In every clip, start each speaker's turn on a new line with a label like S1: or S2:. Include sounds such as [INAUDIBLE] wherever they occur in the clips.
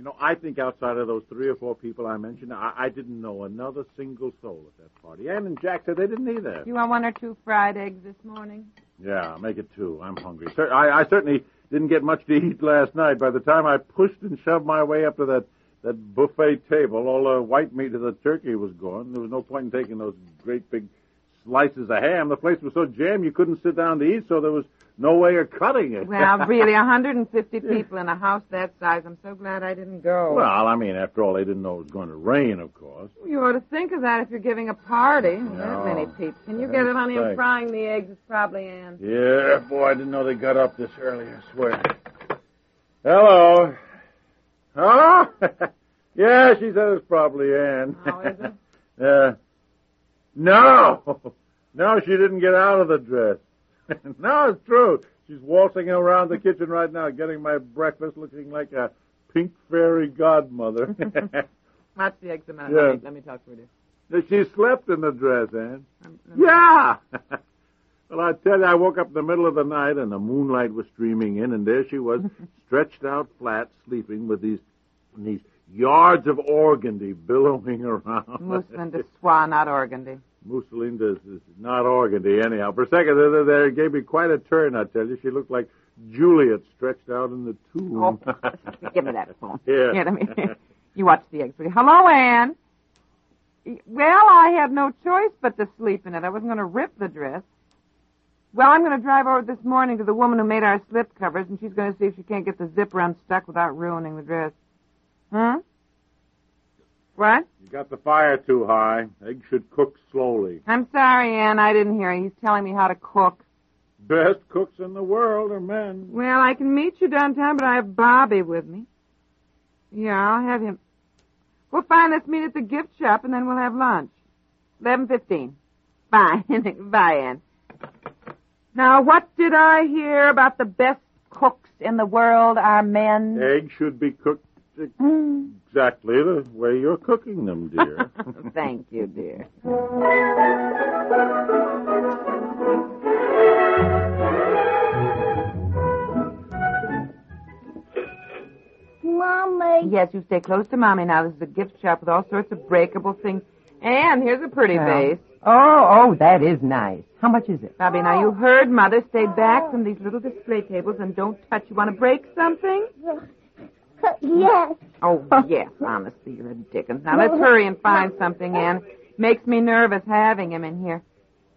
S1: You know, I think outside of those three or four people I mentioned, I, I didn't know another single soul at that party. Ann and Jack said they didn't either.
S2: You want one or two fried eggs this morning?
S1: Yeah, make it two. I'm hungry. Cer- I, I certainly didn't get much to eat last night. By the time I pushed and shoved my way up to that that buffet table, all the white meat of the turkey was gone. There was no point in taking those great big slices of ham. The place was so jammed you couldn't sit down to eat, so there was no way of cutting it.
S2: Well, [LAUGHS] really, 150 people in a house that size. I'm so glad I didn't go.
S1: Well, I mean, after all, they didn't know it was going to rain, of course.
S2: you ought to think of that if you're giving a party. That many people. Can you get it, honey? I'm frying the eggs. It's probably Ann.
S1: Yeah, boy, I didn't know they got up this early, I swear. Hello. Huh? [LAUGHS] yeah, she said it's probably Ann.
S2: Oh, is it? [LAUGHS]
S1: uh, no. No, she didn't get out of the dress. [LAUGHS] no, it's true. She's waltzing around the kitchen right now, getting my breakfast looking like a pink fairy godmother. [LAUGHS]
S2: That's the eggs a minute.
S1: Yeah.
S2: Let, me, let me talk with you.
S1: she slept in the dress, Ann.
S2: Um,
S1: Yeah. [LAUGHS] well, I tell you, I woke up in the middle of the night and the moonlight was streaming in, and there she was, stretched out flat, sleeping with these these yards of organdy billowing around.
S2: Mousseline de soie, not organdy.
S1: Mousseline is, is not organdy, anyhow. For a second there, there, it gave me quite a turn. I tell you, she looked like Juliet stretched out in the tomb.
S2: Oh, [LAUGHS] give me that phone. [LAUGHS]
S1: Here.
S2: Here, let me. [LAUGHS] You watch the eggs. Hello, Ann. Well, I had no choice but to sleep in it. I wasn't going to rip the dress. Well, I'm going to drive over this morning to the woman who made our slip covers, and she's going to see if she can't get the zipper unstuck without ruining the dress. Huh? What?
S1: You got the fire too high. Eggs should cook slowly.
S2: I'm sorry, Ann. I didn't hear you. He's telling me how to cook.
S1: Best cooks in the world are men.
S2: Well, I can meet you downtown, but I have Bobby with me. Yeah, I'll have him. Well, fine. Let's meet at the gift shop, and then we'll have lunch. Eleven fifteen. [LAUGHS] Bye. [LAUGHS] Bye, Ann. Now, what did I hear about the best cooks in the world are men?
S1: Eggs should be cooked exactly the way you're cooking them, dear. [LAUGHS]
S2: Thank you, dear.
S3: Mommy.
S2: Yes, you stay close to Mommy now. This is a gift shop with all sorts of breakable things. And here's a pretty
S4: Well.
S2: vase.
S4: Oh, oh, that is nice. How much is it?
S2: Bobby, now you heard Mother. Stay back from these little display tables and don't touch. You want to break something? [LAUGHS]
S3: Yes.
S2: Oh, yes. Honestly, you're a dickens. Now let's hurry and find something, Ann. Makes me nervous having him in here.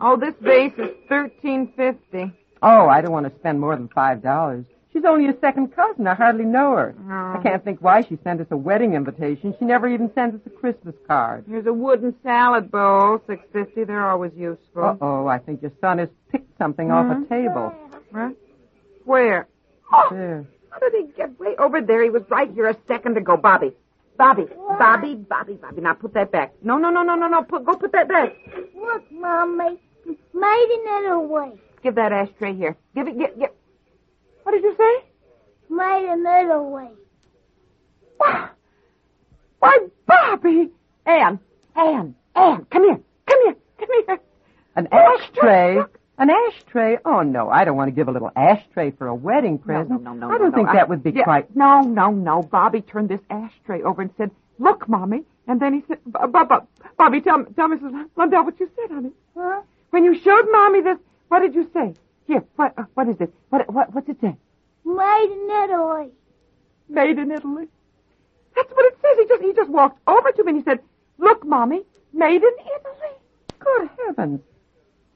S2: Oh, this vase is thirteen fifty.
S4: Oh, I don't want to spend more than five dollars. She's only a second cousin. I hardly know her.
S2: Oh.
S4: I can't think why she sent us a wedding invitation. She never even sends us a Christmas card.
S2: Here's a wooden salad bowl, six fifty. They're always useful.
S4: Uh oh, I think your son has picked something off
S2: Hmm?
S4: a table.
S2: Huh? Where? Oh,
S4: There.
S2: How did he get way over there? He was right here a second ago, Bobby. Bobby, Bobby, Bobby, Bobby. Now put that back. No, no, no, no, no, no. Put, go put that back.
S3: Look, Mommy. Made another way.
S2: Give that ashtray here. Give it. Give. give. What did you say?
S3: Made another way.
S2: Why, why, Bobby! Ann, Ann, Ann, come here, come here, come here.
S4: An ashtray?
S2: look, look.
S4: An ashtray? Oh, no, I don't want to give a little ashtray for a wedding present.
S2: No, no, no, no.
S4: I don't
S2: no,
S4: think
S2: no.
S4: that would be
S2: Yeah,
S4: quite.
S2: No, no, no. Bobby turned this ashtray over and said, "Look, mommy." And then he said, "Bobby, tell tell Mrs. Lundell what you said, honey.
S3: Huh?
S2: When you showed mommy this, what did you say? Here, what uh, what is it? What what what's it say?
S3: Made in Italy.
S2: Made in Italy. That's what it says. He just he just walked over to me and he said, "Look, mommy, made in Italy."
S4: Good heavens.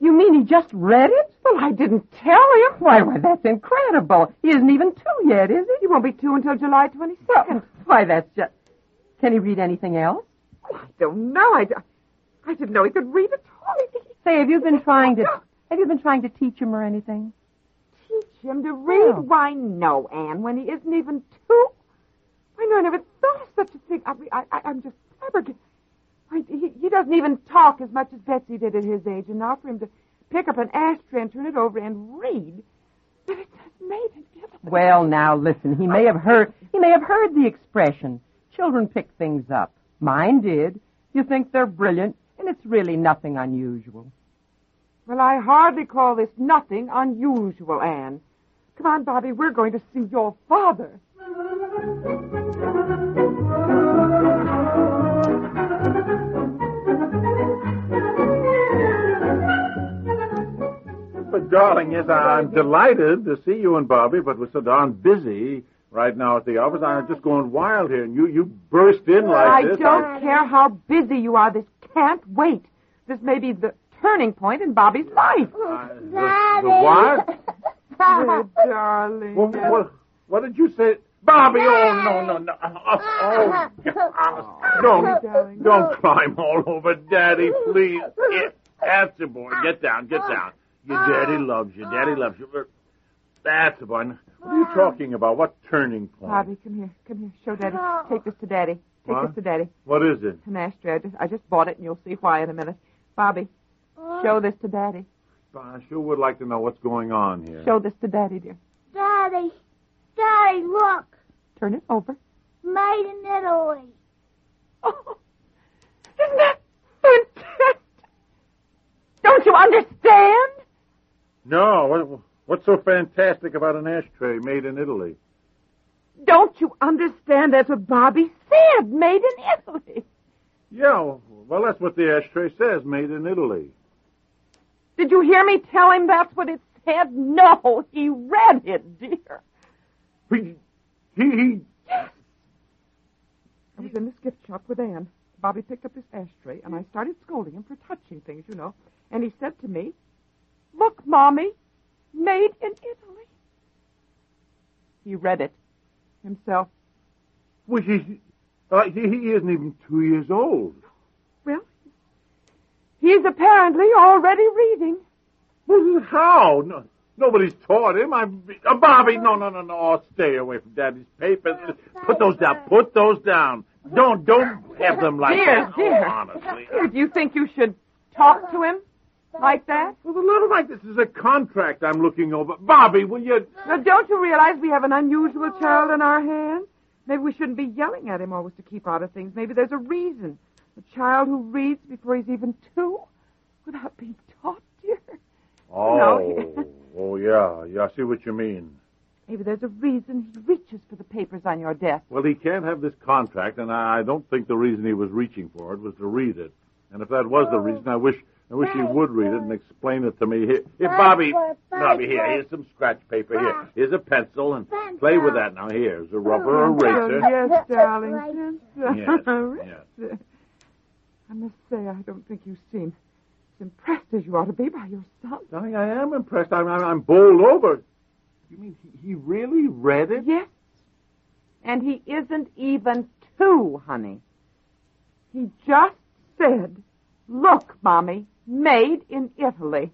S4: You mean he just read it?
S2: Well, I didn't tell him.
S4: Why, why, that's incredible. He isn't even two yet, is he?
S2: He won't be two until July twenty second.
S4: Oh, why, that's just. Can he read anything else?
S2: Oh, I don't know. I, I didn't know he could read at all.
S4: Say, have you been trying to have you been trying to teach him or anything?
S2: teach him to read?
S4: Oh.
S2: Why, no, Anne, when he isn't even two. I know I never thought of such a thing. I, I, I, I'm just flabbergasted. He, he doesn't even talk as much as Betsy did at his age, and now for him to pick up an ashtray and turn it over and read that it says made Italy.
S4: Well, now listen. He may have heard. He may have heard the expression. Children pick things up. Mine did. You think they're brilliant, and it's really nothing unusual.
S2: Well, I hardly call this nothing unusual, Anne. Come on, Bobby, we're going to see your father.
S1: But, darling, yes, I'm delighted to see you and Bobby, but we're so darn busy right now at the office. I'm just going wild here, and you, you burst in like
S2: I
S1: this.
S2: don't care how busy you are. This can't wait. This may be the turning point in Bobby's life.
S1: I- the, the what? [LAUGHS]
S2: Oh, darling.
S1: What, what, what did you say? Bobby, oh, no, no, no. Oh, oh, [LAUGHS] don't, don't climb all over Daddy, please. Yeah, That's the boy. Get down, get down. Your daddy ah. loves you. Daddy loves you. That's the boy. What are you ah. talking about? What turning point?
S2: Bobby, come here. Come here. Show Daddy. Take this to Daddy. Take
S1: What?
S2: this to Daddy.
S1: What is it?
S2: An ashtray. I just, I just bought it, and you'll see why in a minute. Bobby, show this to Daddy.
S1: I sure would like to know what's going on here.
S2: Show this to Daddy, dear.
S3: Daddy, Daddy, look.
S2: Turn it over.
S3: Made in Italy.
S2: Oh, [LAUGHS] isn't that fantastic? Don't you understand?
S1: No, what's so fantastic about an ashtray made in Italy?
S2: Don't you understand? That's what Bobby said. Made in Italy.
S1: Yeah, well, that's what the ashtray says, made in Italy.
S2: Did you hear me tell him that's what it said? No, he read it, dear.
S1: He, he, he
S2: I was in this gift shop with Anne. Bobby picked up his ashtray, and I started scolding him for touching things, you know. And he said to me, Look, Mommy, made in Italy. He read it himself.
S1: well, he, uh, he, he isn't even two years old.
S2: Well, he's apparently already reading.
S1: Well, how? No, nobody's taught him. I'm, uh, Bobby, no, no, no, no. Oh, stay away from Daddy's papers. Put those down. Put those down. Don't, don't have them like
S2: Dear,
S1: that.
S2: dear.
S1: Oh, honestly.
S2: Do you think you should talk to him like that?
S1: Well, a little like this is a contract I'm looking over. Bobby, will you?
S2: Now, don't you realize we have an unusual child in our hands? Maybe we shouldn't be yelling at him always to keep out of things. Maybe there's a reason. A child who reads before he's even two without being taught, dear.
S1: Oh,
S2: No. [LAUGHS]
S1: oh yeah, yeah. I see what you mean.
S2: Maybe there's a reason he reaches for the papers on your desk.
S1: Well, he can't have this contract, and I I don't think the reason he was reaching for it was to read it. And if that was the reason, I wish I wish he would read it and explain it to me. Here, here Bobby, Bobby, here, here's some scratch paper. Here, here's a pencil, and play with that now. Here's a rubber
S2: Oh,
S1: eraser.
S2: yes, oh, darling. Yes, [LAUGHS]
S1: Yes,
S2: yes. I must say, I don't think you seem as impressed as you ought to be by your son.
S1: I, I am impressed. I'm, I'm, I'm bowled over. You mean he, he really read it?
S2: Yes. And he isn't even two, honey. He just said, Look, Mommy, made in Italy.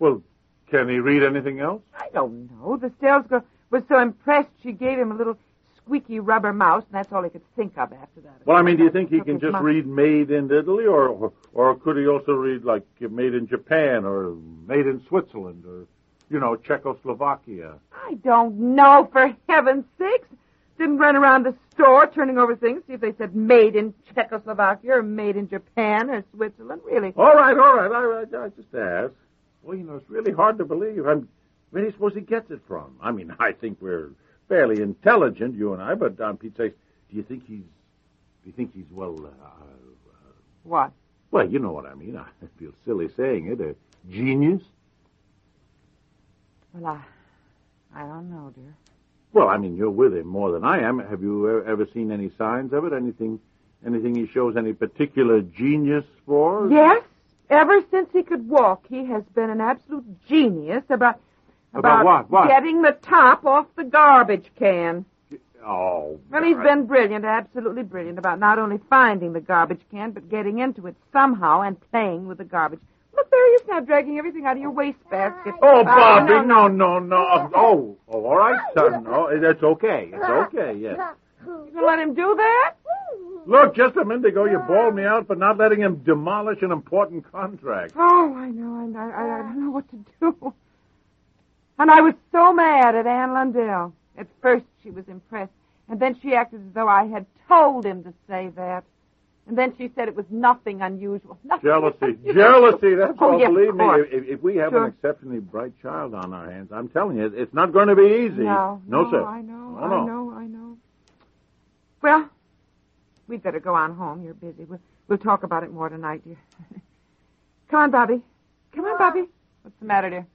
S1: Well, can he read anything else?
S2: I don't know. The sales girl was so impressed she gave him a little squeaky rubber mouse, and that's all he could think of after that.
S1: Well, I mean, do you think he can just read "Made in Italy," or, or or could he also read like "Made in Japan" or "Made in Switzerland" or you know Czechoslovakia?
S2: I don't know, for heaven's sakes. Didn't run around the store turning over things, see if they said made in Czechoslovakia or made in Japan or Switzerland. Really?
S1: All right, all right. I, I, I just asked. Well, you know, it's really hard to believe. I'm, where do you suppose he gets it from? I mean, [LAUGHS] I think we're fairly intelligent, you and I, but on Pete's sake, do you think he's, do you think he's well, uh,
S2: What?
S1: well, you know what I mean. [LAUGHS] I feel silly saying it. A genius?
S2: Well, I, I don't know, dear.
S1: Well, I mean, you're with him more than I am. Have you ever seen any signs of it? Anything, anything he shows any particular genius for?
S2: Yes, ever since he could walk, he has been an absolute genius about
S1: About what? What?
S2: getting the top off the garbage can.
S1: Oh.
S2: Well, he's
S1: God.
S2: been brilliant, absolutely brilliant about not only finding the garbage can, but getting into it somehow and playing with the garbage. Look, there he is now, dragging everything out of your wastebasket.
S1: Oh,
S2: Uh,
S1: Bobby,
S2: no,
S1: no, no, no. Oh, oh, all right, son. Oh, that's okay. It's okay, yes.
S2: You gonna let him do that?
S1: Look, just a minute ago you bawled me out for not letting him demolish an important contract.
S2: Oh, I know. I, I, I don't know what to do. And I was so mad at Anne Lundell. At first she was impressed, and then she acted as though I had told him to say that. And then she said it was nothing unusual. [LAUGHS] Nothing
S1: Jealousy,
S2: unusual.
S1: jealousy. That's
S2: Oh,
S1: all. Believe me, if, if we have
S2: Sure.
S1: an exceptionally bright child on our hands, I'm telling you, it's not going to be easy.
S2: No,
S1: no, sir.
S2: I know,
S1: Oh,
S2: I
S1: no.
S2: know, I know. Well, we'd better go on home. You're busy. We'll, we'll talk about it more tonight, dear. [LAUGHS] Come on, Bobby. Come on, Bobby. What's the matter, dear?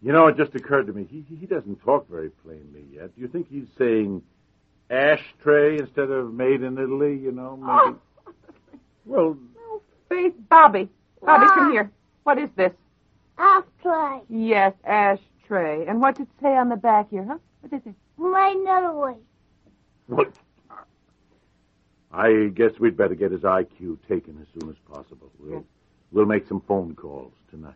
S1: You know, it just occurred to me. He he doesn't talk very plainly yet. Do you think he's saying ashtray instead of made in Italy? You know, oh, maybe.
S2: Oh,
S1: Well,
S2: oh, faith, Bobby. Bobby,
S3: Wow.
S2: come ah. here. What is this?
S3: Ashtray.
S2: Yes, ashtray. And what's it say on the back here, huh? What is it?
S3: Made in Italy.
S1: Look, I guess we'd better get his IQ taken as soon as possible. We'll,
S2: Yes.
S1: we'll make some phone calls tonight.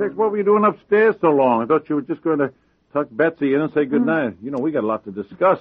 S1: Says, what were you doing upstairs so long? I thought you were just going to tuck Betsy in and say good mm-hmm. night. You know, we got a lot to discuss.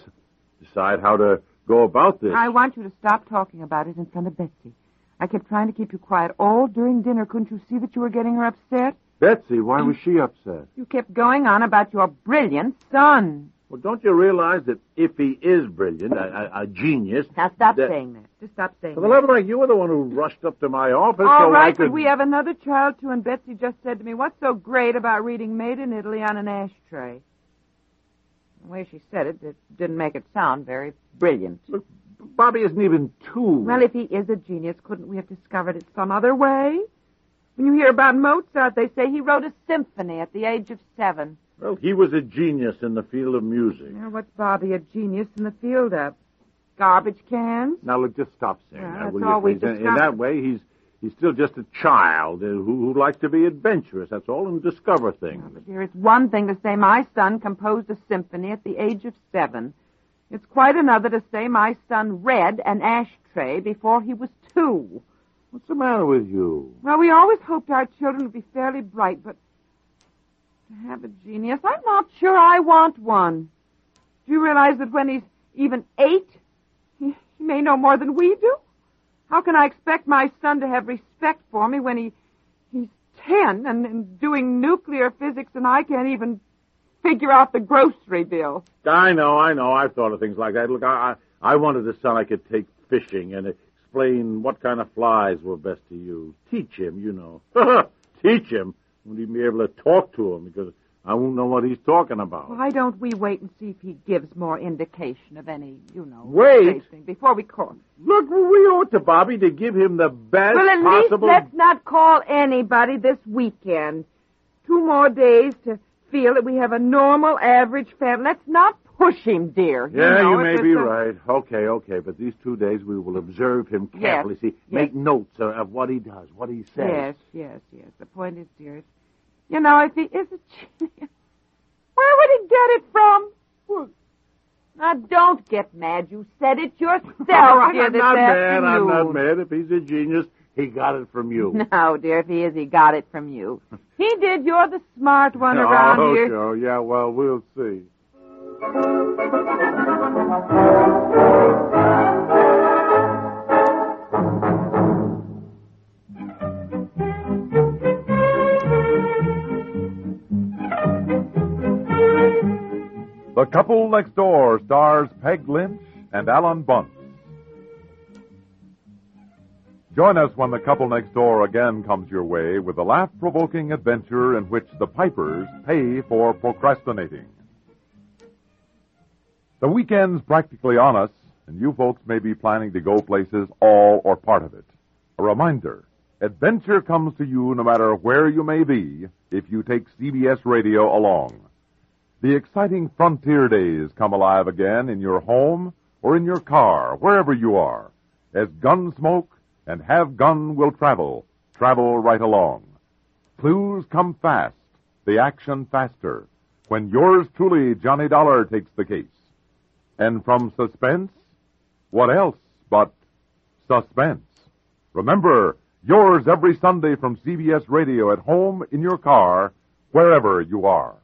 S1: Decide how to go about this.
S2: I want you to stop talking about it in front of Betsy. I kept trying to keep you quiet all during dinner. Couldn't you see that you were getting her upset?
S1: Betsy, why was she upset?
S2: You kept going on about your brilliant son.
S1: Well, don't you realize that if he is brilliant, a, a, a genius...
S2: Now stop
S1: that-
S2: saying that. Just stop saying
S1: For
S2: that.
S1: the love of God, you were the one who rushed up to my office
S2: All
S1: so
S2: right,
S1: I could...
S2: but we have another child too, and Betsy just said to me, "What's so great about reading Made in Italy on an ashtray?" The way she said it, it didn't make it sound very brilliant.
S1: Look, Bobby isn't even two.
S2: Well, if he is a genius, couldn't we have discovered it some other way? When you hear about Mozart, they say he wrote a symphony at the age of seven.
S1: Well, he was a genius in the field of music.
S2: Now, what's Bobby a genius in the field of? Garbage cans?
S1: Now, look, just stop saying
S2: Yeah,
S1: that,
S2: that's
S1: will
S2: all
S1: you,
S2: we
S1: please? In- In that way, he's he's still just a child uh, who, who likes to be adventurous, that's all, and discover things.
S2: But dear, it's one thing to say my son composed a symphony at the age of seven. It's quite another to say my son read an ashtray before he was two.
S1: What's the matter with you?
S2: Well, we always hoped our children would be fairly bright, but have a genius, I'm not sure I want one. Do you realize that when he's even eight, he, he may know more than we do? How can I expect my son to have respect for me when he he's ten and, and doing nuclear physics and I can't even figure out the grocery bill?
S1: I know, I know. I've thought of things like that. Look, I, I, I wanted a son I could take fishing and explain what kind of flies were best to use. Teach him, you know. [LAUGHS] Teach him. Won't even be able to talk to him because I won't know what he's talking about.
S2: Why don't we wait and see if he gives more indication of any, you know,
S1: Wait?
S2: thing before we call?
S1: Look, we owe it to Bobby to give him the best
S2: Well, at
S1: possible.
S2: least let's not call anybody this weekend. Two more days to feel that we have a normal, average family. Let's not push him, dear.
S1: Yeah,
S2: know,
S1: you may
S2: it's
S1: be
S2: a-
S1: right. Okay, okay, but these two days we will observe him
S2: Yes,
S1: carefully. See,
S2: yes.
S1: make notes of, of what he does, what he says.
S2: Yes, yes, yes. The point is, dear, you know, if he is a genius, where would he get it from? Now, don't get mad. You said it yourself, [LAUGHS]
S1: I'm
S2: dear, this
S1: not mad. I'm not mad. If he's a genius, he got it from you. [LAUGHS]
S2: No, dear, if he is, he got it from you. He did. You're the smart one [LAUGHS] oh, around
S1: oh,
S2: here.
S1: sure. Yeah, well, we'll see.
S5: The Couple Next Door stars Peg Lynch and Alan Bunce. Join us when The Couple Next Door again comes your way with a laugh provoking adventure in which the Pipers pay for procrastinating. The weekend's practically on us, and you folks may be planning to go places all or part of it. A reminder adventure comes to you no matter where you may be if you take CBS Radio along. The exciting frontier days come alive again in your home or in your car, wherever you are, as Gunsmoke and Have Gun will travel, travel right along. Clues come fast, the action faster, when yours truly, Johnny Dollar, takes the case. And from suspense, what else but suspense? Remember, Yours every Sunday from CBS Radio at home, in your car, wherever you are.